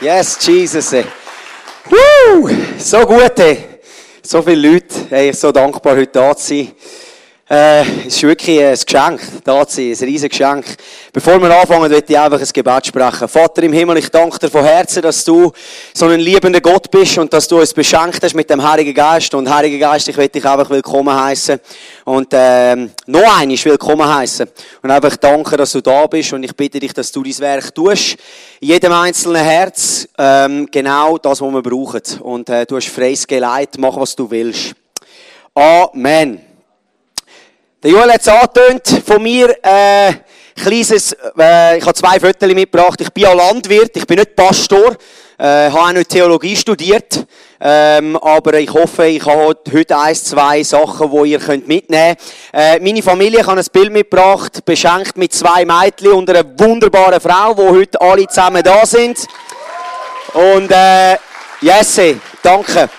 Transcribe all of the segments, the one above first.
Yes, Jesus. ey. Woo! So gut, ey. So viele Leute. Hey, so dankbar, heute da zu sein. Äh, es ist wirklich ein Geschenk, da zu sein. Ein riesiges Geschenk. Bevor wir anfangen, möchte ich einfach ein Gebet sprechen. Vater im Himmel, ich danke dir von Herzen, dass du so ein liebender Gott bist und dass du uns beschenkt hast mit dem Heiligen Geist. Und Heiliger Geist, ich möchte dich einfach willkommen heißen und ähm, noch einmal willkommen heißen und einfach danken, dass du da bist und ich bitte dich, dass du dein Werk tust. In jedem einzelnen Herz ähm, genau das, was wir brauchen. Und äh, du hast freies Geleit, mach was du willst. Amen. Der Joel hat es angetönt von mir, äh, kleines, äh, ich habe zwei Fotos mitgebracht. Ich bin ja Landwirt, ich bin nicht Pastor, äh, habe auch nicht Theologie studiert, ähm, aber ich hoffe, ich habe heute eins, zwei Sachen, die ihr könnt mitnehmen könnt. Äh, meine Familie hat ein Bild mitgebracht, beschenkt mit zwei Mädchen und einer wunderbaren Frau, die heute alle zusammen da sind. Und, äh, Jesse, danke.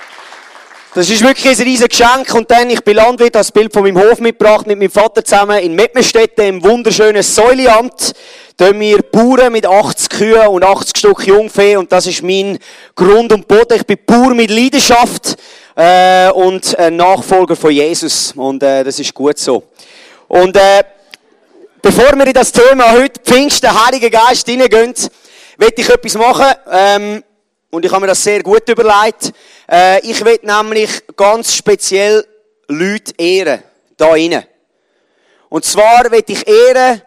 Das ist wirklich ein riesiges Geschenk. Und dann, ich bin Landwirt, das Bild von meinem Hof mitgebracht, mit meinem Vater zusammen in Mettmerstetten, im wunderschönen Säuliamt. Da wir Bauern mit 80 Kühen und 80 Stück Jungvieh. Und das ist mein Grund und Boden. Ich bin Bauer mit Leidenschaft, äh, und ein Nachfolger von Jesus. Und, äh, das ist gut so. Und, äh, bevor wir in das Thema heute Pfingsten, Heiliger Geist hineingehen, will ich etwas machen, ähm, und ich habe mir das sehr gut überlegt. Äh, ich will nämlich ganz speziell Leute ehren. Da rein. Und zwar will ich ehren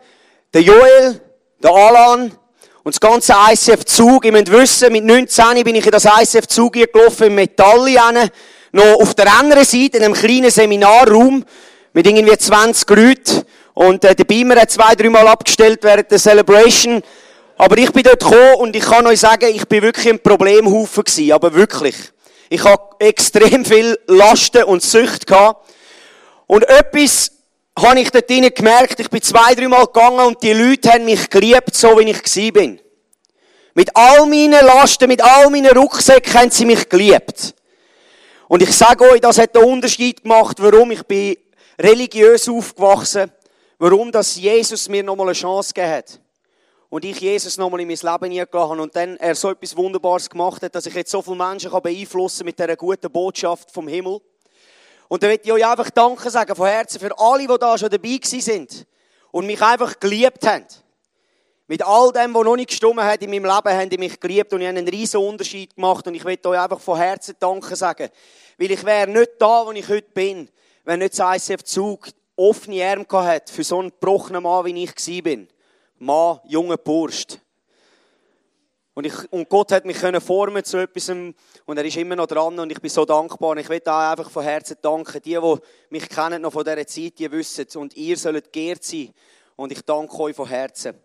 den Joel, den Alan und das ganze ICF-Zug. Ihr müsst wissen, mit 19 bin ich in das ICF-Zug gelaufen, im Metalli noch auf der anderen Seite, in einem kleinen Seminarraum, mit irgendwie 20 Leuten. Und äh, der Beamer hat zwei, dreimal abgestellt während der Celebration. Aber ich bin dort gekommen und ich kann euch sagen, ich bin wirklich ein Problemhaufen gewesen, aber wirklich. Ich habe extrem viel Lasten und Sucht gehabt. Und etwas habe ich dort drinnen gemerkt, ich bin zwei, dreimal gegangen und die Leute haben mich geliebt, so wie ich gewesen bin. Mit all meinen Lasten, mit all meinen Rucksäcken haben sie mich geliebt. Und ich sage euch, das hat den Unterschied gemacht, warum ich bin religiös aufgewachsen, warum das Jesus mir nochmal eine Chance gegeben hat und ich Jesus nochmal in mein Leben eingeladen habe und dann er so etwas Wunderbares gemacht hat, dass ich jetzt so viele Menschen kann beeinflussen mit dieser guten Botschaft vom Himmel. Und dann möchte ich euch einfach Danke sagen von Herzen für alle, die da schon dabei sind und mich einfach geliebt haben. Mit all dem, was noch nicht gestummen hat in meinem Leben, haben die mich geliebt und ich habe einen riesen Unterschied gemacht und ich möchte euch einfach von Herzen Danke sagen. Weil ich wäre nicht da, wo ich heute bin, wenn nicht das ICF Zug offene Arme gehabt hat für so einen gebrochenen Mann, wie ich war bin. Mann, junger Burst. Und, ich, und Gott hat mich können formen zu etwas und er ist immer noch dran und ich bin so dankbar. Und ich will da einfach von Herzen danken. Die, die mich kennen noch von dieser Zeit, die wissen und ihr sollt geehrt sein. Und ich danke euch von Herzen.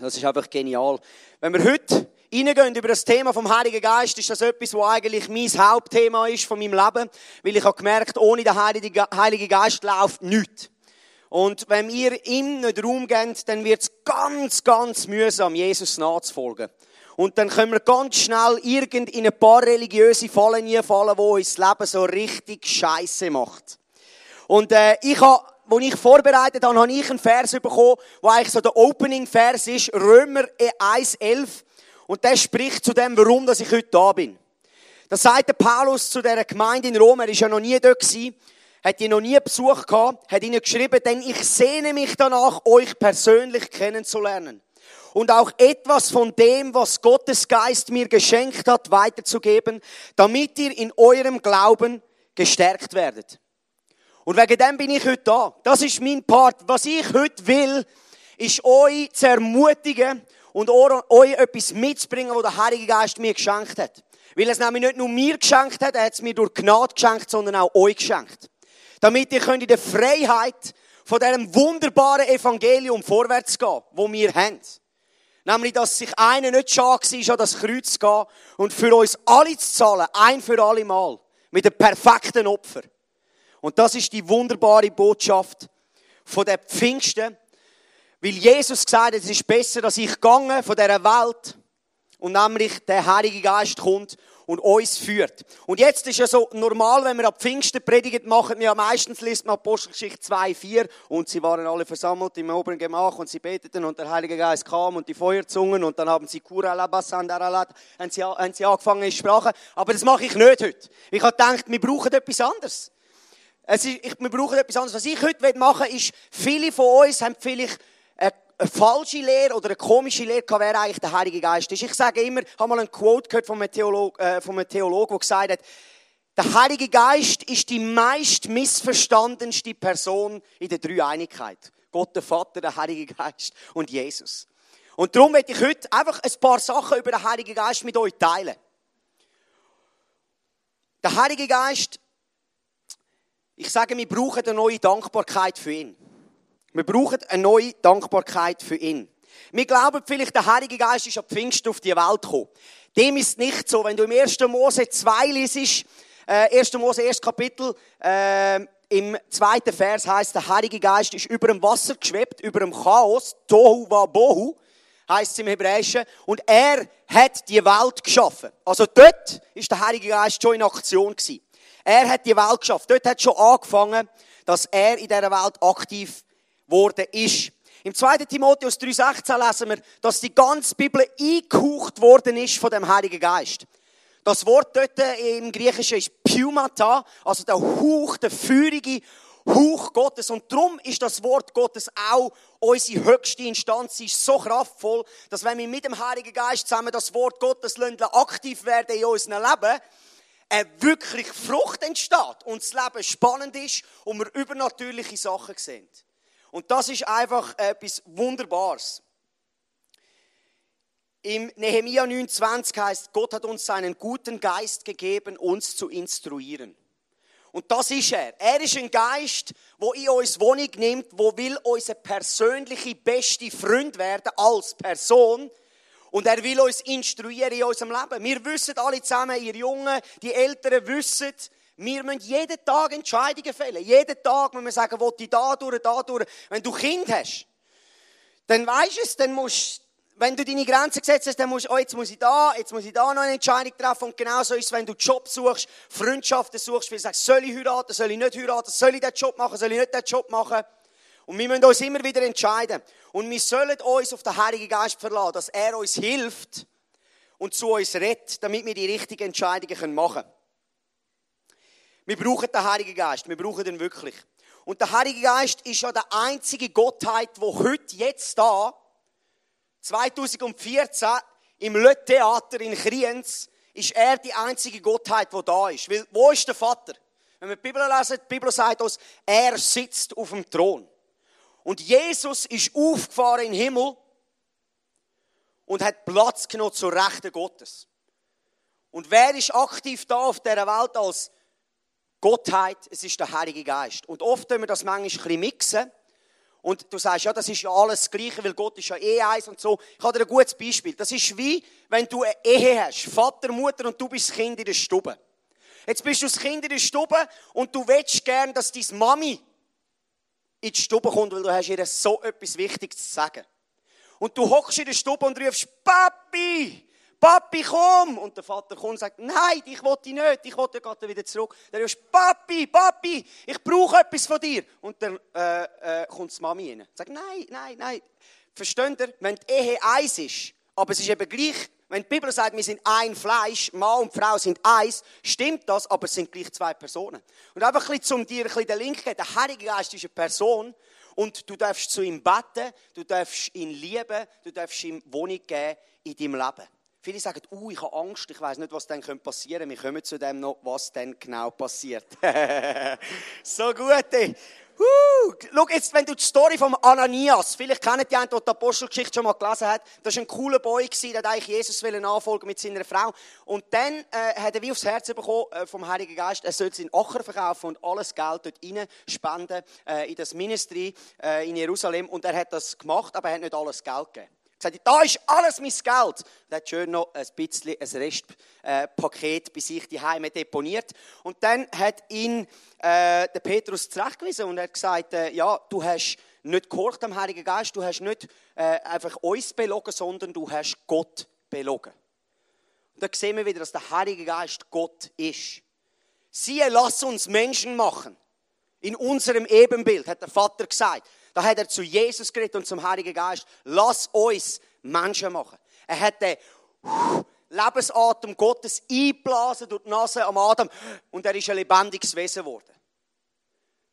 Das ist einfach genial. Wenn wir heute reingehen über das Thema vom Heiligen Geist, ist das etwas, was eigentlich mein Hauptthema ist von meinem Leben. Weil ich habe gemerkt, ohne den Heiligen Geist läuft nichts. Und wenn wir ihm nicht Raum geben, dann wird es ganz, ganz mühsam, Jesus nachzufolgen. Und dann können wir ganz schnell irgend in ein paar religiöse Fallen fallen, wo uns das Leben so richtig Scheiße macht. Und äh, ich habe, als ich vorbereitet habe, habe ich einen Vers bekommen, wo eigentlich so der Opening-Vers ist, Römer 1,11. Und der spricht zu dem, warum dass ich heute da bin. Das sagt der Paulus zu der Gemeinde in Rom, er ist ja noch nie dort gewesen hat ihn noch nie Besuch gehabt, hat ihnen geschrieben, denn ich sehne mich danach, euch persönlich kennenzulernen. Und auch etwas von dem, was Gottes Geist mir geschenkt hat, weiterzugeben, damit ihr in eurem Glauben gestärkt werdet. Und wegen dem bin ich heute da. Das ist mein Part. Was ich heute will, ist euch zu ermutigen und euch etwas mitzubringen, was der Heilige Geist mir geschenkt hat. Weil es nämlich nicht nur mir geschenkt hat, er hat es mir durch Gnade geschenkt, sondern auch euch geschenkt damit ihr könnt in der Freiheit von diesem wunderbaren Evangelium vorwärts gehen, wo wir haben. Nämlich, dass sich einer nicht schade war, an das Kreuz zu gehen und für uns alle zu zahlen, ein für alle Mal, mit einem perfekten Opfer. Und das ist die wunderbare Botschaft von der Pfingsten, weil Jesus gesagt hat, es ist besser, dass ich gange von dieser Welt, Und nämlich der Heilige Geist kommt und uns führt. Und jetzt ist ja so normal, wenn wir ab Pfingsten Predigt machen, ja meistens liest man Apostelgeschichte 2, 4 und sie waren alle versammelt im oberen Gemach und sie beteten und der Heilige Geist kam und die Feuerzungen und dann haben sie Kuralabasandaralat, haben sie, haben sie angefangen in Sprache. Aber das mache ich nicht heute. Ich habe gedacht, wir brauchen etwas anderes. Es ist, ich, wir brauchen etwas anderes. Was ich heute machen will, ist, viele von uns haben vielleicht eine, falsche Lehre oder eine komische Lehre gehabt, wer eigentlich der Heilige Geist ist. Ich sage immer, ich habe mal einen Quote gehört von einem Theologen, äh, von der gesagt hat, der Heilige Geist ist die meist missverstandenste Person in der Dreieinigkeit. Gott, der Vater, der Heilige Geist und Jesus. Und darum werde ich heute einfach ein paar Sachen über den Heiligen Geist mit euch teilen. Der Heilige Geist ich sage, wir brauchen eine neue Dankbarkeit für ihn. Wir brauchen eine neue Dankbarkeit für ihn. Wir glauben vielleicht, der Heilige Geist ist ab Pfingsten auf die Welt gekommen. Dem ist nicht so. Wenn du im 1. Mose 2 liest, äh, 1. Mose 1. Kapitel, äh, im zweiten Vers heißt, der Heilige Geist ist über dem Wasser geschwebt, über dem Chaos, Tohu wa Bohu, heißt es im Hebräischen, und er hat die Welt geschaffen. Also dort ist der Heilige Geist schon in Aktion gewesen. Er hat die Welt geschafft. Dort hat schon angefangen, dass er in dieser Welt aktiv geworden ist. Im 2. Timotheus 3,16 lesen wir, dass die ganze Bibel eingehaucht worden ist von dem Heiligen Geist. Das Wort dort im Griechischen ist Pneumata, also der Hauch, der feurige Hauch Gottes. Und darum ist das Wort Gottes auch unsere höchste Instanz. Sie ist so kraftvoll, dass wenn wir mit dem Heiligen Geist zusammen das Wort Gottes aktiv werden in unserem Leben, eine wirklich Frucht entsteht und das Leben spannend ist und wir übernatürliche Sachen sehen. Und das ist einfach etwas Wunderbares. Im Nehemia 9,20 heißt, Gott hat uns seinen guten Geist gegeben, uns zu instruieren. Und das ist er. Er ist ein Geist, wo in uns Wohnung nimmt, wo will unser persönliche beste Freund werden als Person und er will uns instruieren in unserem Leben. Wir wissen alle zusammen, ihr Jungen, die Älteren wissen, wir müssen jeden Tag Entscheidungen fällen. Jeden Tag müssen wir sagen, wo ich da durch, da durch. Wenn du Kind hast, dann weißt du es, dann musst wenn du deine Grenzen gesetzt hast, dann musst du, oh, jetzt muss ich da, jetzt muss ich da noch eine Entscheidung treffen. Und genauso ist es, wenn du Job suchst, Freundschaften suchst, wie du sagst, soll ich heiraten, soll ich nicht heiraten, soll ich den Job machen, soll ich nicht den Job machen. Und wir müssen uns immer wieder entscheiden. Und wir sollen uns auf den Heiligen Geist verlassen, dass er uns hilft und zu uns rettet, damit wir die richtigen Entscheidungen machen können. Wir brauchen den Heiligen Geist. Wir brauchen ihn wirklich. Und der Heilige Geist ist ja der einzige Gottheit, wo heute, jetzt da, 2014, im Löt-Theater in Kriens, ist er die einzige Gottheit, wo da ist. Weil, wo ist der Vater? Wenn wir die Bibel lesen, die Bibel sagt uns, er sitzt auf dem Thron. Und Jesus ist aufgefahren in den Himmel und hat Platz genommen zur Rechten Gottes. Und wer ist aktiv da auf dieser Welt als Gottheit? Es ist der Heilige Geist. Und oft wenn wir das manchmal ein bisschen mixen. Und du sagst, ja, das ist ja alles das Gleiche, weil Gott ist ja eh eins und so. Ich habe dir ein gutes Beispiel. Das ist wie, wenn du eine Ehe hast. Vater, Mutter und du bist das Kind in der Stube. Jetzt bist du das Kind in der Stube und du willst gern, dass deine Mami in die Stube kommt, weil du hast ihr so etwas Wichtiges zu sagen. Und du hockst in der Stube und rufst, Papi, Papi, komm! Und der Vater kommt und sagt, nein, ich will dich nicht, ich will dich wieder zurück. Dann rufst Papi, Papi, ich brauche etwas von dir. Und dann äh, äh, kommt die Mami rein. Sagt, nein, nein, nein. Versteht ihr? Wenn die Ehe eins ist, aber es ist eben gleich wenn die Bibel sagt, wir sind ein Fleisch, Mann und Frau sind eins, stimmt das, aber es sind gleich zwei Personen. Und einfach ein bisschen, um dir ein bisschen den Link zu geben, der Heilige Geist ist eine Person und du darfst zu ihm beten, du darfst ihn lieben, du darfst ihm Wohnung geben in deinem Leben. Viele sagen, uh, ich habe Angst, ich weiß nicht, was dann passieren könnte. Wir kommen zu dem noch, was dann genau passiert. so gut. Schau jetzt, wenn du die Story vom Ananias, vielleicht kennt die einen, der die Apostelgeschichte schon mal gelesen hat, das war ein cooler Boy, der eigentlich Jesus nachfolgen mit seiner Frau. Und dann äh, hat er wie aufs Herz bekommen äh, vom Heiligen Geist, er soll seinen Acher verkaufen und alles Geld dort rein spenden äh, in das Ministry äh, in Jerusalem. Und er hat das gemacht, aber er hat nicht alles Geld gegeben gesagt, da ist alles mein Geld. Er hat schön noch ein bisschen ein Restpaket bei sich die Heime deponiert. Und dann hat ihn äh, der Petrus zurechtgewiesen und hat gesagt, äh, ja, du hast nicht gehorcht am Heiligen Geist, du hast nicht äh, einfach uns belogen, sondern du hast Gott belogen. Da sehen wir wieder, dass der Heilige Geist Gott ist. Siehe, lass uns Menschen machen. In unserem Ebenbild, hat der Vater gesagt. Da hat er zu Jesus geredet und zum Heiligen Geist. Lass uns Menschen machen. Er hat den Lebensatem Gottes einblasen durch die Nase am Adam und er ist ein lebendiges Wesen geworden.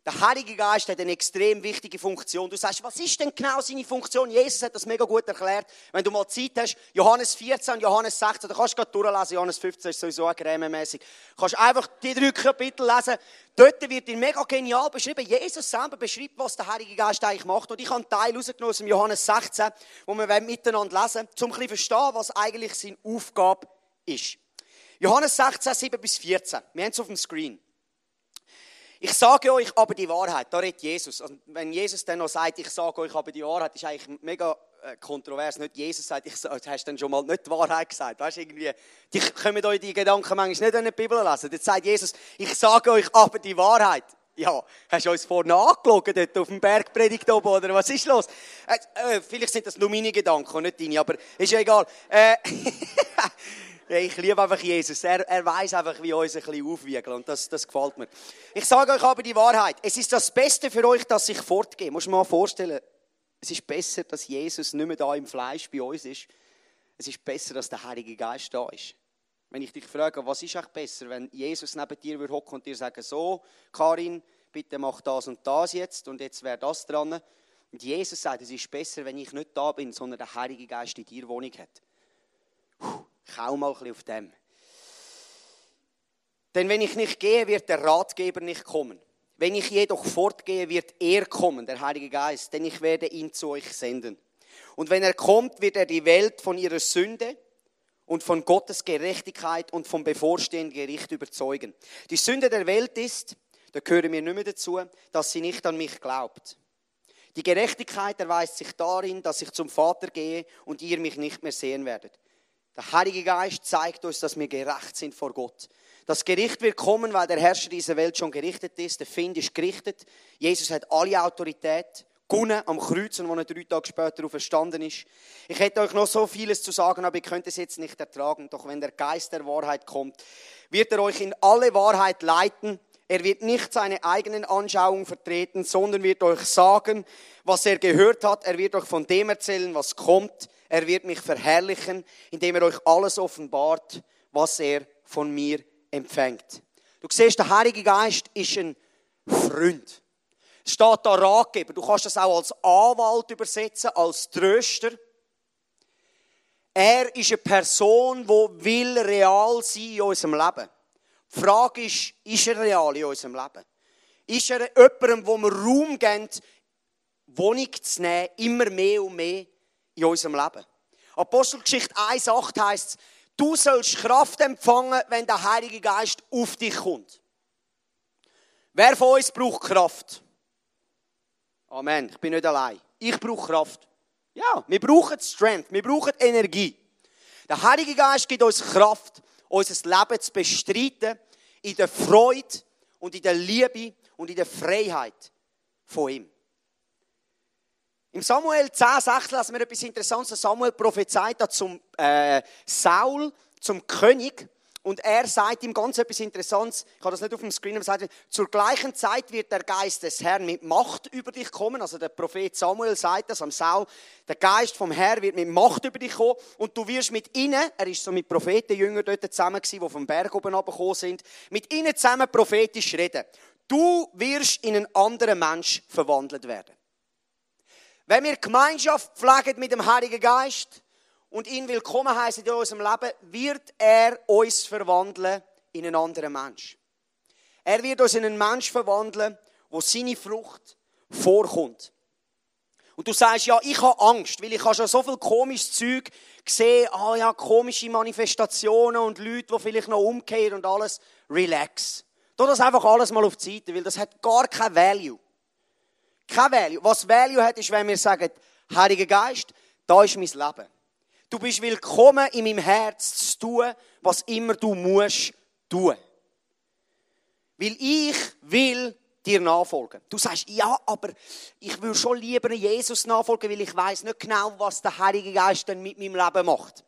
Der Heilige Geist hat eine extrem wichtige Funktion. Du sagst, was ist denn genau seine Funktion? Jesus hat das mega gut erklärt. Wenn du mal Zeit hast, Johannes 14 und Johannes 16, da kannst du gerade durchlesen. Johannes 15 ist sowieso grämemäßig. Du kannst einfach die drei Kapitel lesen. Dort wird ihn mega genial beschrieben. Jesus selber beschreibt, was der Heilige Geist eigentlich macht. Und ich habe einen Teil rausgenommen aus Johannes 16, wo wir miteinander lesen, um ein bisschen verstehen, was eigentlich seine Aufgabe ist. Johannes 16, 7 bis 14. Wir haben es auf dem Screen. Ich sage euch aber die Wahrheit, da redet Jesus. Und wenn Jesus dann noch sagt, ich sage euch aber die Wahrheit, ist eigentlich mega äh, kontrovers. Nicht Jesus sagt, ich sage, hast dann schon mal nicht die Wahrheit gesagt. Weißt, irgendwie, die können euch die Gedanken manchmal nicht in der Bibel lesen. Jetzt sagt Jesus, ich sage euch aber die Wahrheit. Ja, hast du uns vorne angelogen, dort auf dem Bergpredigt oben, oder was ist los? Äh, äh, vielleicht sind das nur meine Gedanken und nicht deine, aber ist ja egal. Äh, Ich liebe einfach Jesus. Er, er weiß einfach, wie uns ein bisschen aufwiegeln. Und das, das gefällt mir. Ich sage euch aber die Wahrheit. Es ist das Beste für euch, dass ich fortgehe. Muss mal vorstellen. Es ist besser, dass Jesus nicht mehr da im Fleisch bei uns ist. Es ist besser, dass der Heilige Geist da ist. Wenn ich dich frage, was ist eigentlich besser, wenn Jesus neben dir hocken und dir sagen, so, Karin, bitte mach das und das jetzt und jetzt wäre das dran. Und Jesus sagt, es ist besser, wenn ich nicht da bin, sondern der Heilige Geist in dir Wohnung hat. Kau mal ein bisschen auf dem. Denn wenn ich nicht gehe, wird der Ratgeber nicht kommen. Wenn ich jedoch fortgehe, wird er kommen, der Heilige Geist, denn ich werde ihn zu euch senden. Und wenn er kommt, wird er die Welt von ihrer Sünde und von Gottes Gerechtigkeit und vom bevorstehenden Gericht überzeugen. Die Sünde der Welt ist, da gehören wir nicht mehr dazu, dass sie nicht an mich glaubt. Die Gerechtigkeit erweist sich darin, dass ich zum Vater gehe und ihr mich nicht mehr sehen werdet. Der Heilige Geist zeigt uns, dass wir gerecht sind vor Gott. Das Gericht wird kommen, weil der Herrscher dieser Welt schon gerichtet ist. Der Find ist gerichtet. Jesus hat alle Autorität. Gunne am Kreuz, wo er drei Tage später auferstanden ist. Ich hätte euch noch so vieles zu sagen, aber ihr könnt es jetzt nicht ertragen. Doch wenn der Geist der Wahrheit kommt, wird er euch in alle Wahrheit leiten. Er wird nicht seine eigenen Anschauungen vertreten, sondern wird euch sagen, was er gehört hat. Er wird euch von dem erzählen, was kommt. Er wird mich verherrlichen, indem er euch alles offenbart, was er von mir empfängt. Du siehst, der Heilige Geist ist ein Freund. Es steht da Ratgeber. Du kannst das auch als Anwalt übersetzen, als Tröster. Er ist eine Person, die will real sein in unserem Leben. Die Frage ist, ist er real in unserem Leben? Ist er jemandem, wo wir Raum geben, Wohnung zu nehmen, immer mehr und mehr in unserem Leben. Apostelgeschichte 1,8 heißt du sollst Kraft empfangen, wenn der Heilige Geist auf dich kommt. Wer von uns braucht Kraft? Amen. Ich bin nicht allein. Ich brauche Kraft. Ja, wir brauchen Strength, wir brauchen Energie. Der Heilige Geist gibt uns Kraft, unser Leben zu bestreiten in der Freude und in der Liebe und in der Freiheit von ihm. Im Samuel 10, 6 lassen wir etwas Interessantes. Samuel prophezeit zum äh, Saul, zum König. Und er sagt ihm ganz etwas Interessantes. Ich habe das nicht auf dem Screen, aber sagt, zur gleichen Zeit wird der Geist des Herrn mit Macht über dich kommen. Also der Prophet Samuel sagt das am Saul. Der Geist vom Herrn wird mit Macht über dich kommen. Und du wirst mit ihnen, er ist so mit Prophetenjüngern dort zusammen gewesen, die vom Berg oben runtergekommen sind, mit ihnen zusammen prophetisch reden. Du wirst in einen anderen Mensch verwandelt werden. Wenn wir Gemeinschaft pflegen mit dem Heiligen Geist und ihn willkommen heißen in unserem Leben, wird er uns verwandeln in einen anderen Mensch. Er wird uns in einen Mensch verwandeln, wo seine Frucht vorkommt. Und du sagst, ja, ich habe Angst, weil ich habe schon so viel komisches Zeug gesehen, ah ja, komische Manifestationen und Leute, die vielleicht noch umkehren und alles. Relax. Tu das einfach alles mal auf die Seite, weil das hat gar kein Value. Kein Value. Was Value hat, ist, wenn wir sagen, Heiliger Geist, da ist mein Leben. Du bist willkommen in meinem Herz zu tun, was immer du musst tun. Weil ich will dir nachfolgen. Du sagst, ja, aber ich will schon lieber Jesus nachfolgen, weil ich weiß nicht genau, was der Heilige Geist dann mit meinem Leben macht.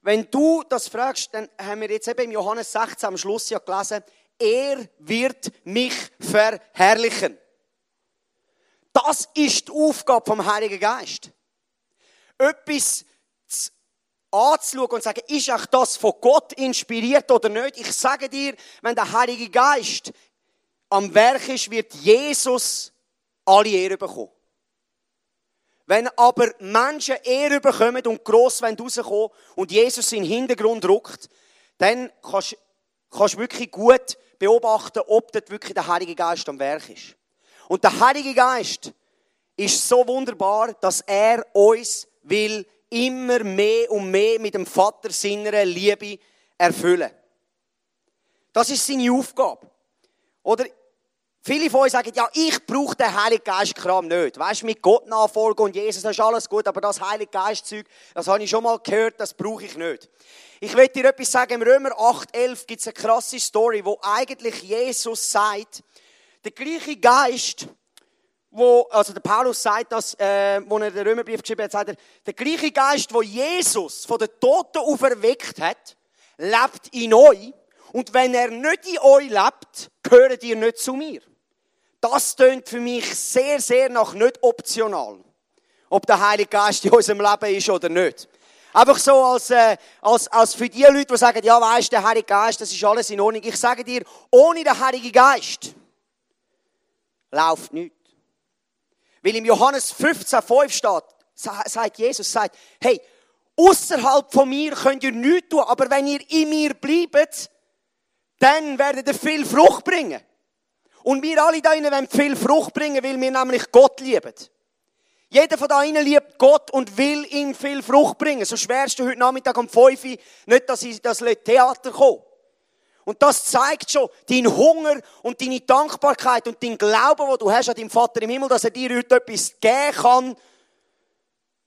Wenn du das fragst, dann haben wir jetzt eben im Johannes 16 am Schluss ja gelesen, er wird mich verherrlichen. Das ist die Aufgabe vom Heiligen Geist. Etwas anzuschauen und zu sagen, ist auch das von Gott inspiriert oder nicht? Ich sage dir, wenn der Heilige Geist am Werk ist, wird Jesus alle Ehre bekommen. Wenn aber Menschen Ehre bekommen und gross rauskommen und Jesus in den Hintergrund rückt, dann kannst du wirklich gut beobachten, ob dort wirklich der Heilige Geist am Werk ist. Und der Heilige Geist ist so wunderbar, dass er uns will immer mehr und mehr mit dem Vater seiner Liebe erfüllen. Das ist seine Aufgabe. Oder Viele von euch sagen, ja, ich brauche den Heiligen Geist Kram nicht. Weißt du, mit Gott nachfolgen und Jesus, das ist alles gut, aber das Heilige Geist Zeug, das habe ich schon mal gehört, das brauche ich nicht. Ich will dir etwas sagen, im Römer 8,11 gibt es eine krasse Story, wo eigentlich Jesus sagt, der gleiche Geist, wo, also der Paulus sagt das, äh, wo er den Römerbrief geschrieben hat, sagt er, der gleiche Geist, wo Jesus von den Toten auferweckt hat, lebt in euch. Und wenn er nicht in euch lebt, gehört ihr nicht zu mir. Das tönt für mich sehr, sehr nach nicht optional. Ob der Heilige Geist in unserem Leben ist oder nicht. Einfach so als, äh, als, als für die Leute, die sagen, ja, weißt, der Heilige Geist, das ist alles in Ordnung. Ich sage dir, ohne den Heiligen Geist läuft nichts. Weil im Johannes 15, 5 steht, sagt Jesus, sagt, hey, außerhalb von mir könnt ihr nichts tun, aber wenn ihr in mir bleibt, dann werdet ihr viel Frucht bringen. Und wir alle da wollen viel Frucht bringen, weil wir nämlich Gott lieben. Jeder von da innen liebt Gott und will ihm viel Frucht bringen. So schwerst du heute Nachmittag um 5 Uhr nicht, dass ich das Theater komme. Und das zeigt schon deinen Hunger und deine Dankbarkeit und deinen Glauben, wo du hast an deinem Vater im Himmel, dass er dir heute etwas geben kann,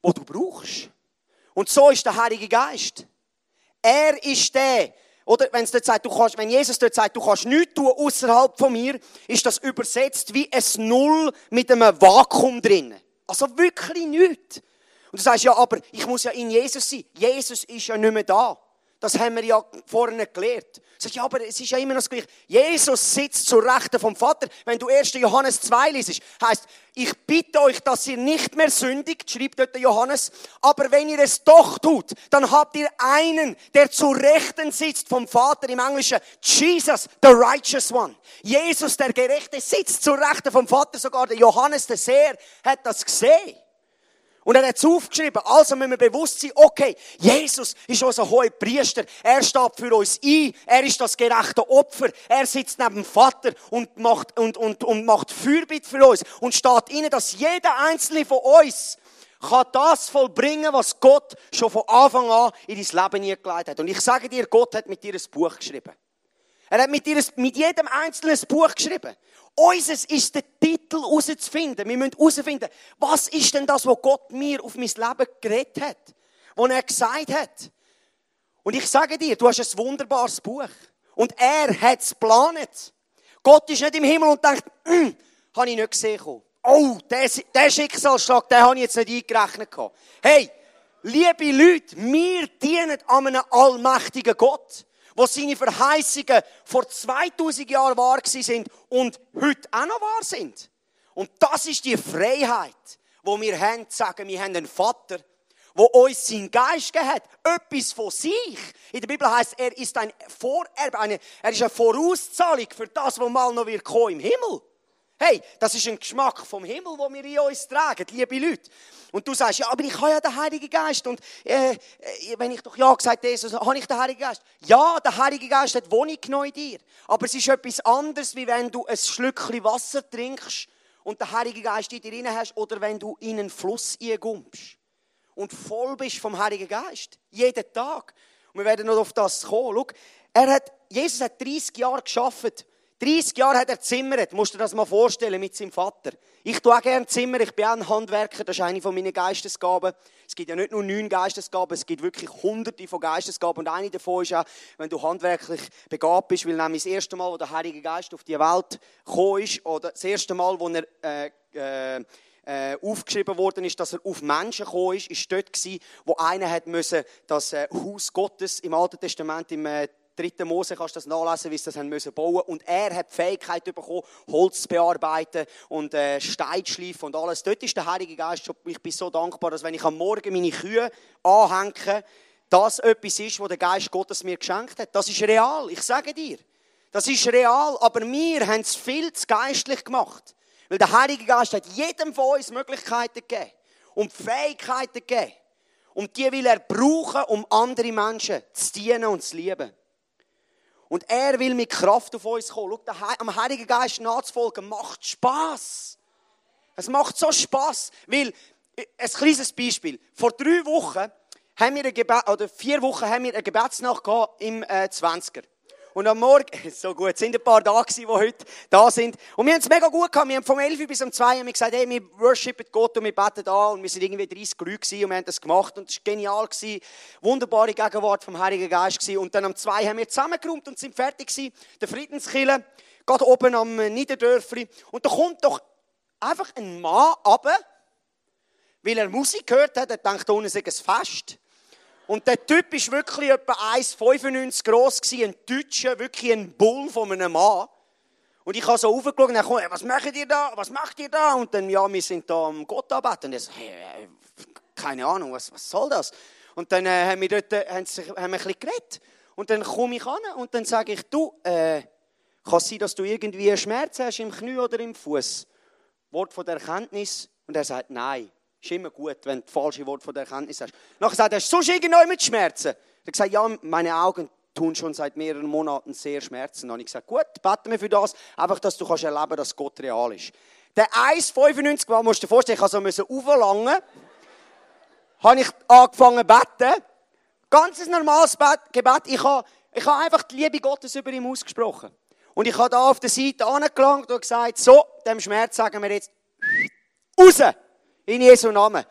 wo du brauchst. Und so ist der Heilige Geist. Er ist der, oder wenn dort sagt, du kannst, wenn Jesus dort sagt, du kannst nichts tun außerhalb von mir, ist das übersetzt wie ein Null mit einem Vakuum drin. Also wirklich nichts. Und du sagst, ja, aber ich muss ja in Jesus sein. Jesus ist ja nicht mehr da. Das haben wir ja vorne gelernt. Sag, ja, aber es ist ja immer noch das Gleiche. Jesus sitzt zur Rechten vom Vater. Wenn du 1. Johannes 2 liest, heißt, ich bitte euch, dass ihr nicht mehr sündigt, schreibt dort Johannes. Aber wenn ihr es doch tut, dann habt ihr einen, der zur Rechten sitzt vom Vater im Englischen. Jesus, the righteous one. Jesus, der Gerechte, sitzt zur Rechten vom Vater. Sogar der Johannes, der Seher, hat das gesehen. Und er hat es aufgeschrieben. Also müssen wir bewusst sein, okay, Jesus ist unser hoher Priester. Er steht für uns ein. Er ist das gerechte Opfer. Er sitzt neben dem Vater und macht, und, und, und macht Fürbitte für uns. Und steht ihnen, dass jeder einzelne von uns kann das vollbringen, was Gott schon von Anfang an in dein Leben hineingelegt hat. Und ich sage dir, Gott hat mit dir ein Buch geschrieben. Er hat mit, jedem einzelnen ein Buch geschrieben. Unseres ist der Titel herauszufinden. Wir müssen herausfinden, was ist denn das, was Gott mir auf mein Leben geredet hat? Was er gesagt hat. Und ich sage dir, du hast ein wunderbares Buch. Und er hat es geplant. Gott ist nicht im Himmel und denkt, hm, habe ich nicht gesehen. Oh, der, der Schicksalsschlag, den habe ich jetzt nicht eingerechnet. Hey, liebe Leute, wir dienen an einem allmächtigen Gott wo seine Verheißungen vor 2000 Jahren wahr sind und heute auch noch wahr sind. Und das ist die Freiheit, wo wir haben, zu sagen, wir haben einen Vater, wo uns sein Geist gegeben hat, etwas von sich. In der Bibel heißt, er ist ein Vorerbe, eine, er ist eine Vorauszahlung für das, was mal noch wird kommen im Himmel. Hey, das ist ein Geschmack vom Himmel, wo wir in uns tragen, liebe Leute. Und du sagst, ja, aber ich habe ja den Heiligen Geist. Und äh, äh wenn ich doch Ja gesagt habe, Jesus, habe ich den Heiligen Geist? Ja, der Heilige Geist hat Wohnung genommen in dir. Aber es ist etwas anderes, wie wenn du ein Schlückchen Wasser trinkst und den Heiligen Geist in dir drin hast oder wenn du in einen Fluss eingumpst und voll bist vom Heiligen Geist. Jeden Tag. Und wir werden noch auf das kommen. Schau, er hat, Jesus hat 30 Jahre geschafft 30 Jahre hat er zimmert, musst du dir das mal vorstellen, mit seinem Vater. Ich tue auch gerne Zimmer, ich bin auch ein Handwerker, das ist eine von meinen Geistesgaben. Es gibt ja nicht nur neun Geistesgaben, es gibt wirklich hunderte von Geistesgaben und eine davon ist auch, wenn du handwerklich begabt bist, weil nämlich das erste Mal, wo der Heilige Geist auf die Welt gekommen ist, oder das erste Mal, wo er äh, äh, äh, aufgeschrieben worden ist, dass er auf Menschen gekommen ist, ist dort gewesen, wo einer hat müssen, das äh, Haus Gottes im Alten Testament im äh, dritten Mose kannst du das nachlesen, wie sie das haben müssen bauen und er hat die Fähigkeit bekommen, Holz zu bearbeiten und äh, Stein zu schleifen und alles. Dort ist der Heilige Geist schon, ich bin so dankbar, dass wenn ich am Morgen meine Kühe anhänge, das etwas ist, was der Geist Gottes mir geschenkt hat. Das ist real, ich sage dir. Das ist real, aber wir haben es viel zu geistlich gemacht. Weil der Heilige Geist hat jedem von uns Möglichkeiten gegeben und Fähigkeiten gegeben. Und die will er brauchen, um andere Menschen zu dienen und zu lieben. Und er will mit Kraft auf uns kommen. Schau, am Heiligen Geist nachzufolgen macht Spaß. Es macht so Spaß, weil, ein kleines Beispiel. Vor drei Wochen haben wir ein Gebet, oder vier Wochen haben wir eine Gebetsnacht im äh, 20er. Und am Morgen, so gut, sind ein paar da gewesen, die heute da sind. Und wir haben es mega gut gehabt. Wir haben vom 11 bis um 2 haben wir gesagt, hey, wir worshipen Gott und wir beten an. Und wir sind irgendwie 30 Leute gewesen und wir haben das gemacht. Und es war genial gewesen. Wunderbare Gegenwart vom Heiligen Geist gewesen. Und dann am 2 haben wir zusammengeräumt und sind fertig gewesen. Der Friedenskiller, gerade oben am Niederdörfli. Und da kommt doch einfach ein Mann runter, weil er Musik gehört hat. Er denkt, da unten sei ein Fest. Und der Typ war wirklich etwa 1,95 groß, ein Deutscher, wirklich ein Bull von einem Mann. Und ich habe so aufgeschaut und kam, was macht ihr da, was macht ihr da? Und dann, ja, wir sind da am Gott arbeiten. Und er so, hey, äh, keine Ahnung, was, was soll das? Und dann äh, haben wir dort äh, haben, sie, haben wir ein bisschen geredet. Und dann komme ich an und dann sage ich, du, äh, kann es sein, dass du irgendwie Schmerz hast im Knie oder im Fuß? Wort von der Erkenntnis. Und er sagt, nein. Ist immer gut, wenn du falsche Wort von der Erkenntnis hast. Nachher sagt er, hast du sonst mit Schmerzen? Er hat gesagt, ja, meine Augen tun schon seit mehreren Monaten sehr Schmerzen. Dann habe ich gesagt, gut, beten wir für das, einfach, dass du kannst erleben dass Gott real ist. Der 1,95 war, musst du dir vorstellen, ich musste so auflangen. habe ich angefangen zu beten. Ganz ein normales Gebet. Ich habe, ich habe einfach die Liebe Gottes über ihm ausgesprochen. Und ich habe da auf der Seite angelangt und gesagt, so, dem Schmerz sagen wir jetzt, raus! In Jesu Namen.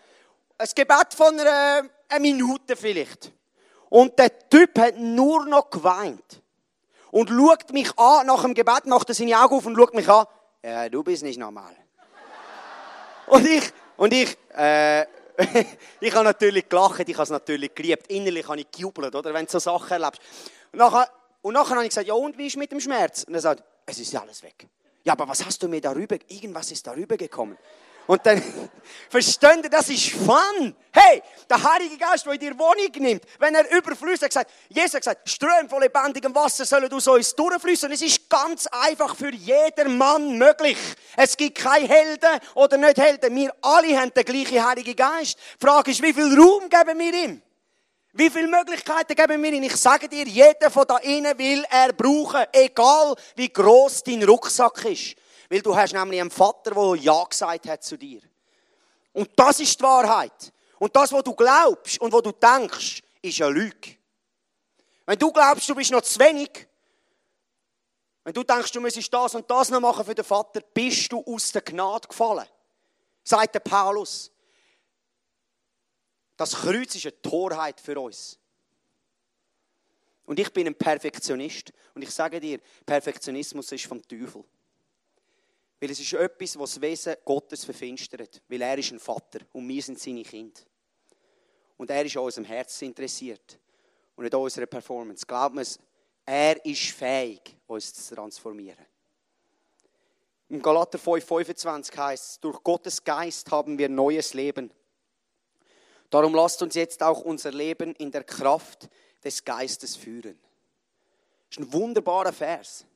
Ein Gebet von einer, einer Minute vielleicht. Und der Typ hat nur noch geweint. Und schaut mich an, nach dem Gebet macht er seine Augen auf und schaut mich an. Ja, du bist nicht normal. und ich, und ich, äh, ich habe natürlich gelacht, ich habe es natürlich geliebt. Innerlich habe ich gejubelt, oder? Wenn du so Sachen erlebst. Und nachher, und nachher habe ich gesagt, ja, und wie ist mit dem Schmerz? Und er sagt, es ist alles weg. Ja, aber was hast du mir darüber, irgendwas ist darüber gekommen. Und dann, versteht ihr, das ist Fun. Hey, der Heilige Geist, der in dir Wohnung nimmt, wenn er überfließt, er gesagt, Jesus hat gesagt, Ströme von lebendigem Wasser sollen aus uns durchfließen. Es ist ganz einfach für jeden Mann möglich. Es gibt keine Helden oder nicht Helden. Wir alle haben den gleichen Heiligen Geist. Die Frage ist, wie viel Raum geben wir ihm? Wie viele Möglichkeiten geben wir ihm? Ich sage dir, jeder von da innen will er brauchen, egal wie groß dein Rucksack ist. Weil du hast nämlich einen Vater, der Ja gesagt hat zu dir. Und das ist die Wahrheit. Und das, was du glaubst und was du denkst, ist eine Lüge. Wenn du glaubst, du bist noch zu wenig, wenn du denkst, du müsstest das und das noch machen für den Vater, bist du aus der Gnade gefallen. Sagt der Paulus. Das Kreuz ist eine Torheit für uns. Und ich bin ein Perfektionist. Und ich sage dir, Perfektionismus ist vom Teufel. Weil es ist etwas, was das Wesen Gottes verfinstert. Weil er ist ein Vater und wir sind seine Kinder. Und er ist an unserem Herz interessiert. Und nicht an unserer Performance. Glaubt mir, er ist fähig, uns zu transformieren. Im Galater 5,25 heißt es, durch Gottes Geist haben wir neues Leben. Darum lasst uns jetzt auch unser Leben in der Kraft des Geistes führen. Das ist ein wunderbarer Vers.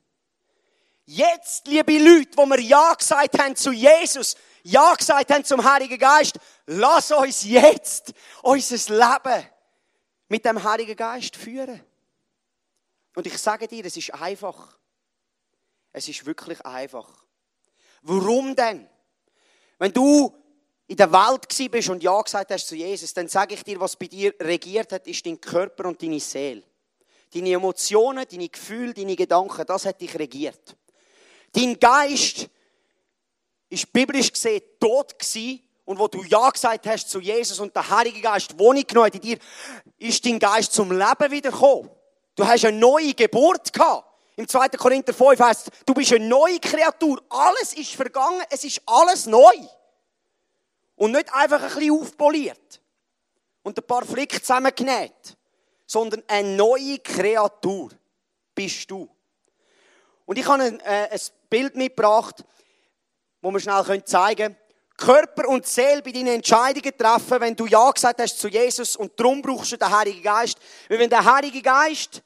Jetzt, liebe Leute, wo wir Ja gesagt haben zu Jesus, Ja gesagt haben zum Heiligen Geist, lass uns jetzt unser Leben mit dem Heiligen Geist führen. Und ich sage dir, es ist einfach. Es ist wirklich einfach. Warum denn? Wenn du in der Welt bist und Ja gesagt hast zu Jesus, dann sage ich dir, was bei dir regiert hat, ist dein Körper und deine Seele. Deine Emotionen, deine Gefühle, deine Gedanken, das hat dich regiert. Dein Geist ist biblisch gesehen tot gewesen. Und wo du Ja gesagt hast zu Jesus und der Heilige Geist Wohnung genommen in dir, ist dein Geist zum Leben wiedergekommen. Du hast eine neue Geburt gehabt. Im 2. Korinther 5 heißt du bist eine neue Kreatur. Alles ist vergangen, es ist alles neu. Und nicht einfach ein bisschen aufpoliert und ein paar Flick zusammengenäht, sondern eine neue Kreatur bist du. Und ich habe ein, äh, ein Bild mitgebracht, wo wir schnell zeigen können. Körper und Seele bei deinen Entscheidungen treffen, wenn du Ja gesagt hast zu Jesus und darum brauchst du den Heiligen Geist. Weil wenn der Heilige Geist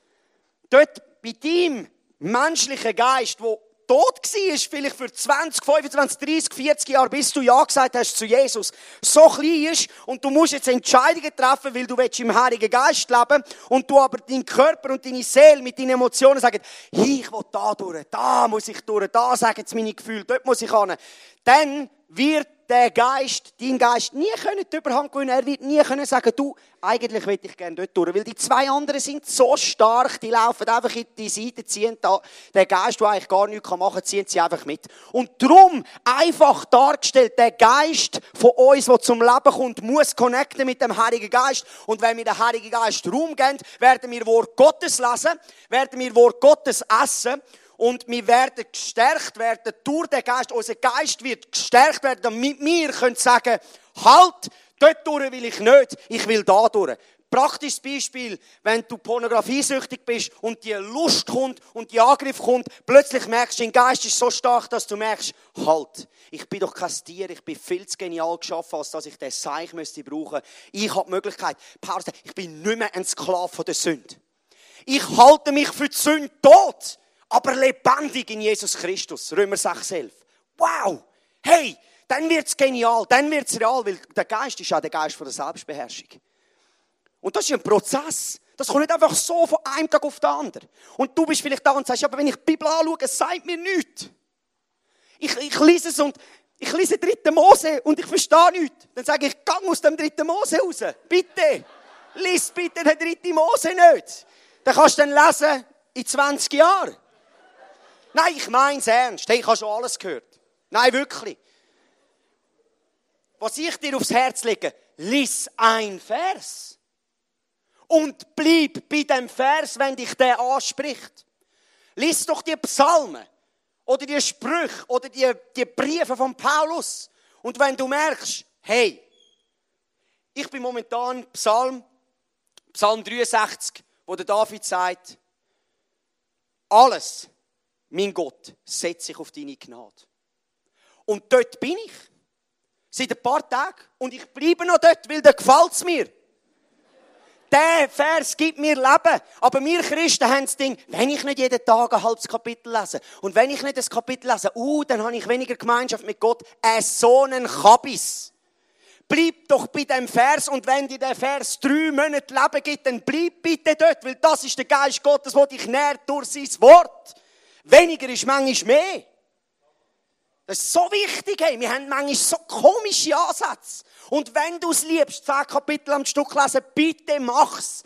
dort bei deinem menschlichen Geist, wo tot war, vielleicht für 20, 25, 30, 40 Jahre, bis du Ja gesagt hast zu Jesus, so klein ist und du musst jetzt Entscheidungen treffen, weil du willst im Heiligen Geist leben und du aber deinen Körper und deine Seele mit deinen Emotionen sagst, ich will da durch, da muss ich durch, da sagen jetzt meine Gefühle, dort muss ich hin. Dann wird der Geist, dein Geist, nie können die Überhand gewinnen. Er wird nie können sagen, du, eigentlich will ich gerne dort durch. Weil die zwei anderen sind so stark, die laufen einfach in die Seite, ziehen da, den Geist, der eigentlich gar nichts machen kann, ziehen sie einfach mit. Und darum, einfach dargestellt, der Geist von uns, der zum Leben kommt, muss connecten mit dem Heiligen Geist. Und wenn wir den Heiligen Geist Raum geben, werden wir Wort Gottes lesen, werden wir Wort Gottes essen und wir werden gestärkt werden durch den Geist. Unser Geist wird gestärkt werden, damit wir können sagen, halt, dort durch will ich nicht, ich will da durch. Praktisches Beispiel, wenn du pornografiesüchtig bist und die Lust kommt und die Angriff kommt, plötzlich merkst du, dein Geist ist so stark, dass du merkst, halt, ich bin doch kein Tier, ich bin viel zu genial geschaffen, als dass ich den Seich müsste brauchen. Ich habe die Möglichkeit, Paulus ich bin nicht mehr ein Sklave der Sünde. Ich halte mich für die Sünde tot aber lebendig in Jesus Christus. Römer 6, 11. Wow! Hey, dann wird's genial, dann wird's real, weil der Geist ist auch der Geist von der Selbstbeherrschung. Und das ist ein Prozess. Das kommt nicht einfach so von einem Tag auf den anderen. Und du bist vielleicht da und sagst, aber wenn ich die Bibel anschaue, es sagt mir nichts. Ich, ich lese es und ich lese dritten Mose und ich verstehe nichts. Dann sage ich, gang aus dem dritten Mose raus. Bitte. Lies bitte den dritten Mose nicht. Dann kannst du dann lesen in 20 Jahren. Nein, ich meine es ernst. Hey, ich habe schon alles gehört. Nein, wirklich. Was ich dir aufs Herz lege, lies ein Vers. Und bleib bei dem Vers, wenn dich der anspricht. Lies doch die Psalmen oder die Sprüche oder die, die Briefe von Paulus. Und wenn du merkst, hey, ich bin momentan Psalm, Psalm 63, wo der David sagt, alles, mein Gott, setze ich auf deine Gnade. Und dort bin ich. Seit ein paar Tagen. Und ich bleibe noch dort, weil da gefällt es mir. Der Vers gibt mir Leben. Aber wir Christen haben das Ding, wenn ich nicht jeden Tag ein halbes Kapitel lese und wenn ich nicht das Kapitel lese, uh, dann habe ich weniger Gemeinschaft mit Gott. Ein so einen Kabis. Bleib doch bei dem Vers und wenn dir der Vers drei Monate Leben gibt, dann bleib bitte dort, weil das ist der Geist Gottes, der dich nährt durch sein Wort. Weniger ist manchmal mehr. Das ist so wichtig, hey. Wir haben manchmal so komische Ansätze. Und wenn du es liebst, zehn Kapitel am Stück lesen, bitte mach's.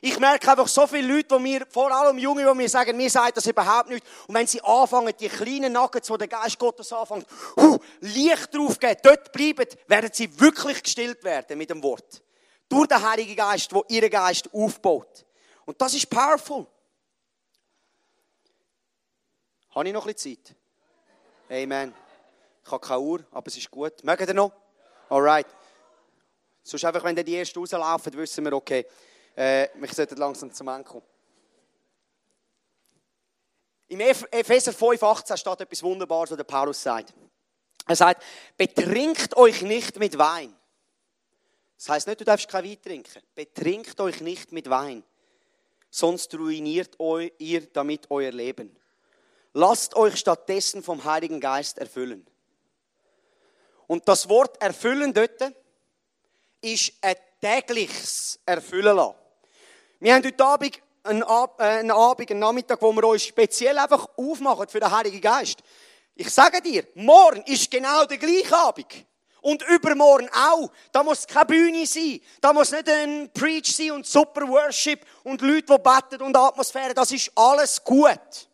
Ich merke einfach so viele Leute, die mir, vor allem Junge, die mir sagen, mir sagt das überhaupt nicht. Und wenn sie anfangen, die kleinen Nuggets, wo der Geist Gottes anfängt, uh, Licht draufgeben, dort bleiben, werden sie wirklich gestillt werden mit dem Wort. Durch den Heiligen Geist, der ihren Geist aufbaut. Und das ist powerful. Habe ich noch ein Zeit? Amen. Ich habe keine Uhr, aber es ist gut. Mögen ihr noch? Alright. Sonst einfach, wenn die ersten rauslaufen, wissen wir, okay, äh, wir sollten langsam zum Ende kommen. Im Epheser 5,18 steht etwas Wunderbares, was der Paulus sagt. Er sagt, betrinkt euch nicht mit Wein. Das heißt nicht, du darfst kein Wein trinken. Betrinkt euch nicht mit Wein. Sonst ruiniert ihr damit euer Leben. Lasst euch stattdessen vom Heiligen Geist erfüllen. Und das Wort erfüllen dort ist ein tägliches Erfüllen lassen. Wir haben heute Abend einen, Ab äh, einen Abend, einen Nachmittag, wo wir uns speziell einfach aufmachen für den Heiligen Geist. Ich sage dir, morgen ist genau der gleiche Abend. Und übermorgen auch. Da muss keine Bühne sein. Da muss nicht ein Preach sein und super Worship und Leute, die beten und Atmosphäre. Das ist alles gut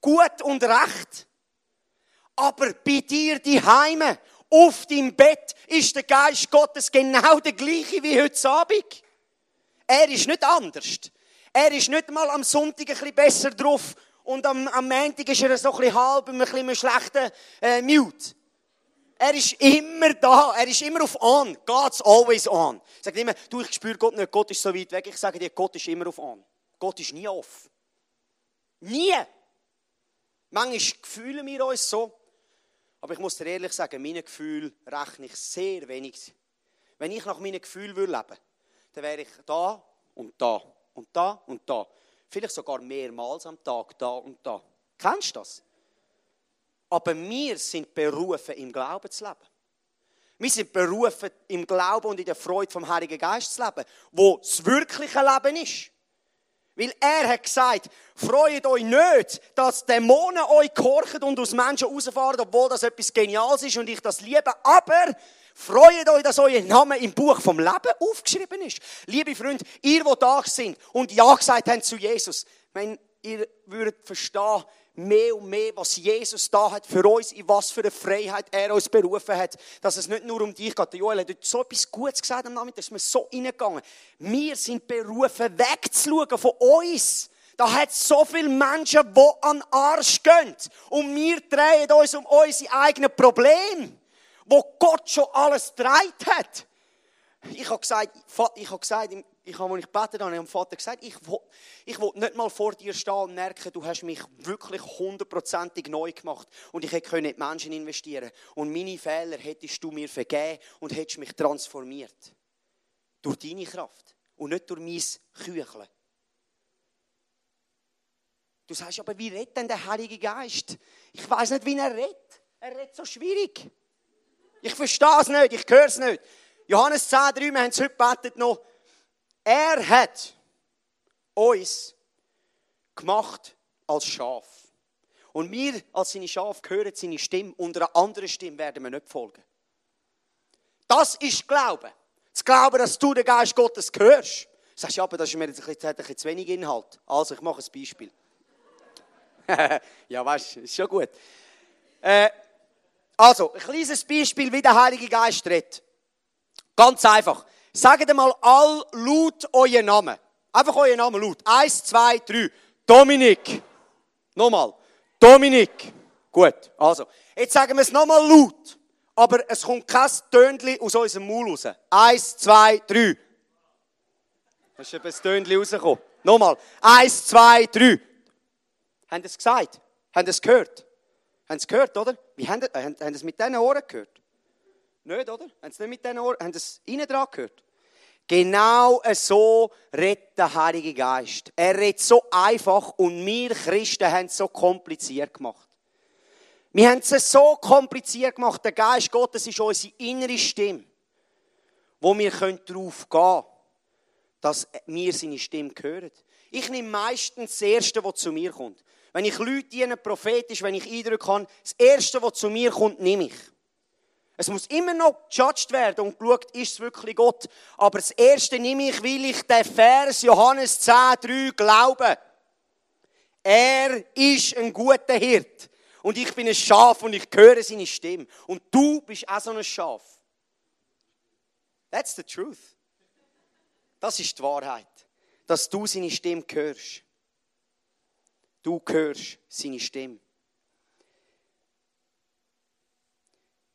gut und recht. Aber bei dir die Heime, auf deinem Bett, ist der Geist Gottes genau der gleiche wie heute Abend. Er ist nicht anders. Er ist nicht mal am Sonntag ein bisschen besser drauf und am, am Montag ist er so ein bisschen halb, ein bisschen schlechten äh, Mute. Er ist immer da. Er ist immer auf on. God's always on. Sagt immer, du, ich spüre Gott nicht. Gott ist so weit weg. Ich sage dir, Gott ist immer auf on. Gott ist nie off. Nie. Manchmal fühlen wir uns so. Aber ich muss dir ehrlich sagen, meine Gefühle rechne ich sehr wenig. Wenn ich nach meinen Gefühlen leben würde, dann wäre ich da und da und da und da. Vielleicht sogar mehrmals am Tag da und da. Kennst du das? Aber wir sind berufen, im Glauben zu leben. Wir sind berufen, im Glauben und in der Freude vom Heiligen Geist zu leben, wo das wirkliche Leben ist. Weil er hat gesagt, freut euch nicht, dass Dämonen euch gehorchen und aus Menschen rausfahren, obwohl das etwas Geniales ist und ich das liebe. Aber freut euch, dass euer Name im Buch vom Leben aufgeschrieben ist. Liebe Freunde, ihr, die da sind und Ja gesagt habt zu Jesus, wenn ihr würdet verstehen, mehr und mehr, was Jesus da hat für uns, in was für eine Freiheit er uns berufen hat, dass es nicht nur um dich geht. Joel hat so etwas Gutes gesagt am Nachmittag, dass wir so reingegangen. Wir sind berufen, wegzuschauen von uns. Da hat so viele Menschen, die an den Arsch gehen. Und wir drehen uns um unsere eigenen Probleme, wo Gott schon alles gedreht hat. Ich habe gesagt, ich habe gesagt ich habe, als ich gebetet habe, dem Vater gesagt, ich will, ich will nicht mal vor dir stehen und merken, du hast mich wirklich hundertprozentig neu gemacht und ich hätte in die Menschen investieren Und meine Fehler hättest du mir vergeben und hättest mich transformiert. Durch deine Kraft und nicht durch mein Kücheln. Du sagst aber, wie redet denn der Heilige Geist? Ich weiß nicht, wie er redet. Er redet so schwierig. Ich verstehe es nicht, ich höre es nicht. Johannes 10, 3, wir haben es heute gebetet noch. Er hat uns gemacht als Schaf. Und wir als seine Schaf hören seine Stimme und einer anderen Stimme werden wir nicht folgen. Das ist Glaube. Das Glauben, dass du den Geist Gottes hörst. Du sagst, ja, aber das ist mir jetzt ein bisschen zu wenig Inhalt. Also, ich mache ein Beispiel. ja, weißt du, ist schon gut. Äh, also, ein kleines Beispiel, wie der Heilige Geist redet. Ganz einfach. Sagt mal all laut euren Namen. Einfach euren Namen laut. Eins, zwei, drei. Dominik. Nochmal. Dominik. Gut. Also, jetzt sagen wir es nochmal laut. Aber es kommt kein Tönchen aus unserem Maul raus. Eins, zwei, drei. Da ist eben ein Tönchen rausgekommen. Nochmal. Eins, zwei, drei. Haben Sie es gesagt? Haben Sie es gehört? Haben Sie es gehört, oder? Wie haben äh, haben Sie es mit diesen Ohren gehört? Nicht, oder? Haben Sie nicht mit diesen Ohren, haben Sie es innen dran gehört? Genau so redet der Heilige Geist. Er redet so einfach und wir Christen haben es so kompliziert gemacht. Wir haben es so kompliziert gemacht. Der Geist Gottes ist unsere innere Stimme, wo wir darauf gehen können, dass wir seine Stimme hören. Ich nehme meistens das Erste, was zu mir kommt. Wenn ich Leute dienen, prophetisch, wenn ich Eindrücke habe, das Erste, was zu mir kommt, nehme ich. Es muss immer noch gejudged werden und geschaut, ist es wirklich Gott. Aber das Erste nehme ich, weil ich den Vers Johannes 10, 3 glaube. Er ist ein guter Hirt. Und ich bin ein Schaf und ich höre seine Stimme. Und du bist auch so ein Schaf. That's the truth. Das ist die Wahrheit. Dass du seine Stimme hörst. Du hörst seine Stimme.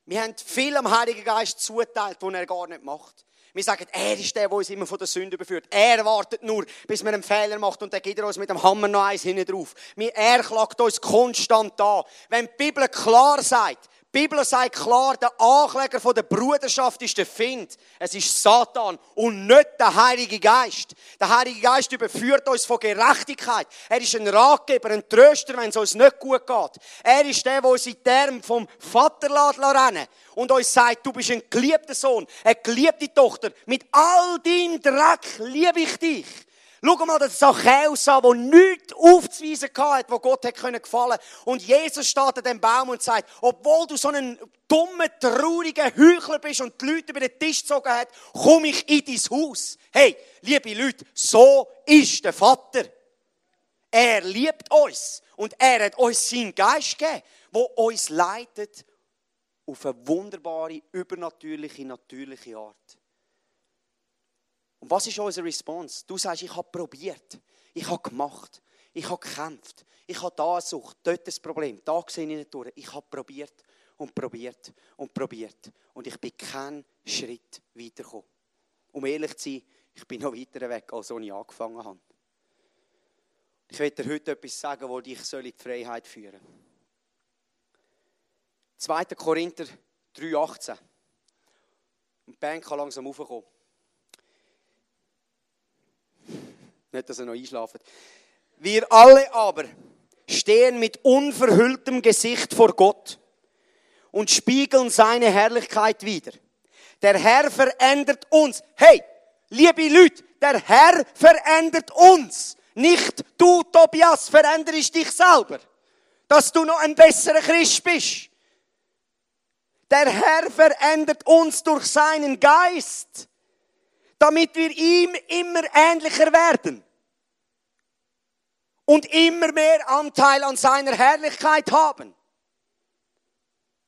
Wir haben viel am Heiligen Geist zuteilt, was er gar nicht macht. Wir sagen, er ist der, der uns immer von der Sünde beführt. Er wartet nur, bis man einen Fehler macht und dann geht er uns mit dem Hammer noch eins hinten drauf. Er klagt uns konstant an. Wenn die Bibel klar sagt, die Bibel sagt klar, der Ankläger der Bruderschaft ist der Find. Es ist Satan und nicht der Heilige Geist. Der Heilige Geist überführt uns von Gerechtigkeit. Er ist ein Ratgeber, ein Tröster, wenn es uns nicht gut geht. Er ist der, der uns in Term vom Vater rennen und uns sagt, du bist ein geliebter Sohn, eine geliebte Tochter. Mit all deinem Dreck liebe ich dich. Schau mal das Zachäus an, der nichts aufzuweisen hatte, wo Gott hat gefallen konnte. Und Jesus steht an dem Baum und sagt, obwohl du so ein dummer, trauriger Heuchler bist und die Leute über den Tisch gezogen hat, komme ich in dein Haus. Hey, liebe Leute, so ist der Vater. Er liebt uns und er hat uns seinen Geist gegeben, der uns leitet auf eine wunderbare, übernatürliche, natürliche Art. Und was ist unsere Response? Du sagst, ich habe probiert, ich habe gemacht, ich habe gekämpft, ich habe da eine Sucht, dort das Problem, da sehe ich nicht durch. Ich habe probiert und probiert und probiert. Und ich bin keinen Schritt weitergekommen. Um ehrlich zu sein, ich bin noch weiter weg, als ich angefangen habe. Ich werde dir heute etwas sagen, das dich in die Freiheit führen soll. 2. Korinther 3,18. Und die Band kann langsam raufkommen. Nicht, dass er noch einschlaft. Wir alle aber stehen mit unverhülltem Gesicht vor Gott und spiegeln seine Herrlichkeit wider. Der Herr verändert uns. Hey, liebe Leute, der Herr verändert uns. Nicht du, Tobias, veränderst dich selber, dass du noch ein besserer Christ bist. Der Herr verändert uns durch seinen Geist, damit wir ihm immer ähnlicher werden und immer mehr Anteil an seiner Herrlichkeit haben.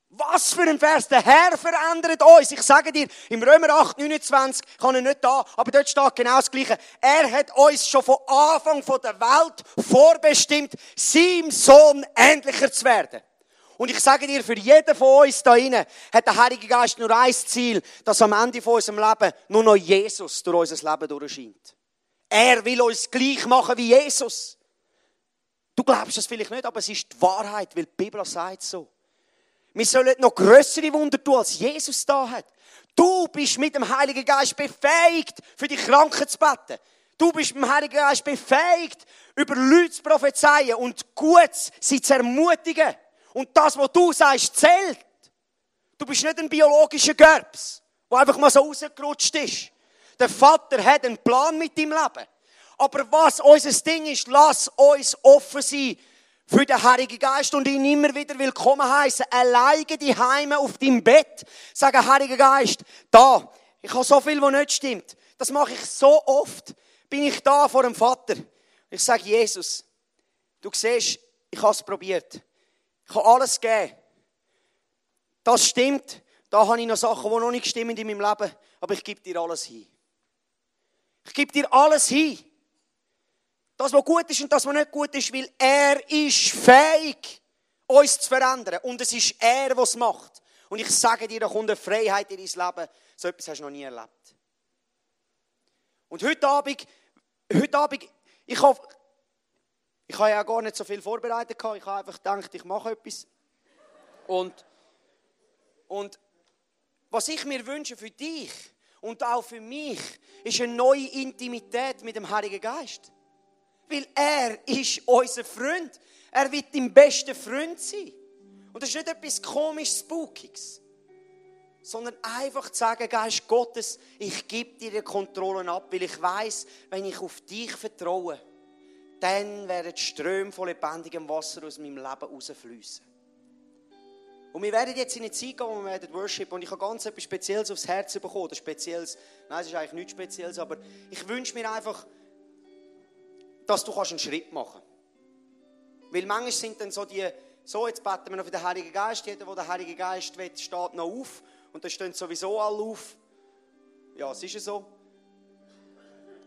Was für ein Vers. Der Herr verändert uns. Ich sage dir, im Römer 8, 29 kann er nicht da, aber dort steht genau das Gleiche. Er hat uns schon von Anfang der Welt vorbestimmt, seinem Sohn ähnlicher zu werden. Und ich sage dir, für jeden von uns da drinnen hat der Heilige Geist nur ein Ziel, dass am Ende von unserem Leben nur noch Jesus durch unser Leben durchscheint. Er will uns gleich machen wie Jesus. Du glaubst das vielleicht nicht, aber es ist die Wahrheit, weil die Bibel sagt so. Wir sollen noch größere Wunder tun, als Jesus da hat. Du bist mit dem Heiligen Geist befähigt, für die Kranken zu beten. Du bist mit dem Heiligen Geist befähigt, über Leute zu prophezeien und gut sie zu ermutigen. Und das, was du sagst, zählt. Du bist nicht ein biologischer Gerbs, der einfach mal so rausgerutscht ist. Der Vater hat einen Plan mit deinem Leben. Aber was unser Ding ist, lass uns offen sein für den Heiligen Geist und ihn immer wieder willkommen heißen. Alleine die Heime auf deinem Bett. Sagen, Heiliger Geist, da, ich habe so viel, was nicht stimmt. Das mache ich so oft. Bin ich da vor dem Vater. Ich sage, Jesus, du siehst, ich habe es probiert. Ich habe alles gegeben. Das stimmt. Da habe ich noch Sachen, die noch nicht stimmen in meinem Leben. Aber ich gebe dir alles hin. Ich gebe dir alles hin. Das, was gut ist und das, was nicht gut ist, weil er ist fähig, uns zu verändern. Und es ist er, was macht. Und ich sage dir, da kommt eine Freiheit in dein Leben. So etwas hast du noch nie erlebt. Und heute Abend, heute Abend, ich habe, ich habe ja gar nicht so viel vorbereitet gehabt. Ich habe einfach gedacht, ich mache etwas. Und, und was ich mir wünsche für dich und auch für mich, ist eine neue Intimität mit dem Heiligen Geist. Weil er ist unser Freund. Er wird dein bester Freund sein. Und das ist nicht etwas komisches, Spookiges. Sondern einfach zu sagen, Geist Gottes, ich gebe dir die Kontrollen ab, weil ich weiß, wenn ich auf dich vertraue, dann werden Ströme von lebendigem Wasser aus meinem Leben rausfließen. Und wir werden jetzt in eine Zeit gehen, wo wir werden Worship und ich habe ganz etwas Spezielles aufs Herz bekommen. Das Spezielles, nein, es ist eigentlich nichts Spezielles, aber ich wünsche mir einfach, dass du einen Schritt machen kannst. Weil manchmal sind dann so die, so jetzt beten wir noch für den Heiligen Geist, jeder, der den Heiligen Geist will, steht noch auf und dann stehen sowieso alle auf. Ja, es ist ja so.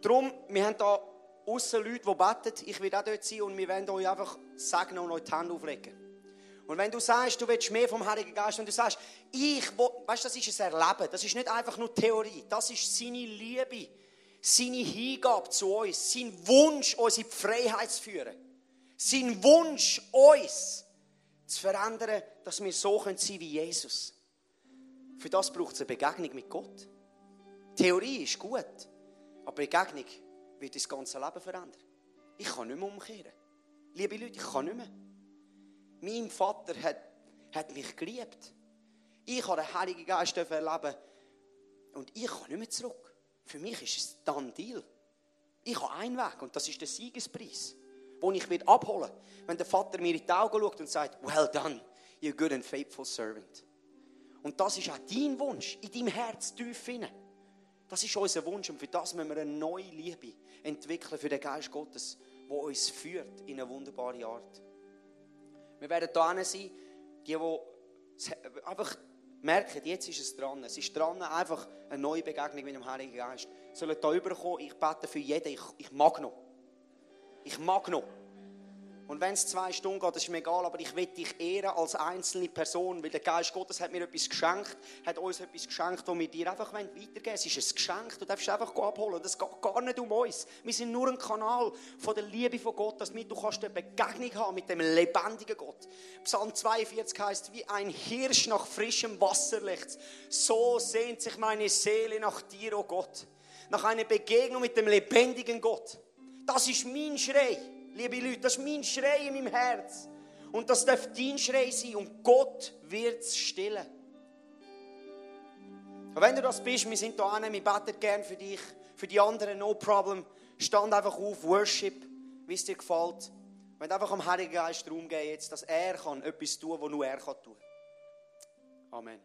Darum, wir haben da außen Leute, die beten, ich will auch dort sein und wir werden euch einfach segnen und euch die Hände auflegen. Und wenn du sagst, du willst mehr vom Heiligen Geist und du sagst, ich, will, weißt du, das ist ein Erleben, das ist nicht einfach nur Theorie, das ist seine Liebe seine Hingabe zu uns, sein Wunsch, uns in die Freiheit zu führen. Sein Wunsch, uns zu verändern, dass wir so sein können wie Jesus. Für das braucht es eine Begegnung mit Gott. Theorie ist gut, aber Begegnung wird das ganze Leben verändern. Ich kann nicht mehr umkehren. Liebe Leute, ich kann nicht mehr. Mein Vater hat, hat mich geliebt. Ich habe den Heiligen Geist erleben und ich kann nicht mehr zurück. Für mich ist es dann Deal. Ich habe einen Weg und das ist der Siegespreis, den ich mir abholen wenn der Vater mir in die Augen schaut und sagt, well done, you good and faithful servant. Und das ist auch dein Wunsch, in deinem Herz tief hinein. Das ist unser Wunsch und für das müssen wir eine neue Liebe entwickeln für den Geist Gottes, der uns führt in eine wunderbare Art. Wir werden da sein, die, die einfach merken, jetzt ist es dran. Es ist dran, einfach eine neue Begegnung mit dem Heiligen Geist. Sollen da überkommen, ich bete für jeden, ich, ich mag noch. Ich mag noch. Und wenn es zwei Stunden geht, das ist mir egal, aber ich will dich ehren als einzelne Person, weil der Geist Gottes hat mir etwas geschenkt, hat uns etwas geschenkt, das wir dir einfach weitergeben wollen. Es ist ein Geschenk, du darfst einfach abholen. Es geht gar nicht um uns. Wir sind nur ein Kanal von der Liebe von Gott, damit du kannst eine Begegnung haben mit dem lebendigen Gott. Psalm 42 heißt, wie ein Hirsch nach frischem Wasser legt, so sehnt sich meine Seele nach dir, oh Gott. Nach einer Begegnung mit dem lebendigen Gott. Das ist mein Schrei. Liebe Leute, das ist mein Schrei in meinem Herz. Und das darf dein Schrei sein. Und Gott wird es stillen. Und wenn du das bist, wir sind da wir beten gerne für dich, für die anderen, no problem. Stand einfach auf, Worship, wie es dir gefällt. Wenn einfach am Heiligen Geist geben, jetzt, dass er kann etwas tun, was nur er kann tun. Amen.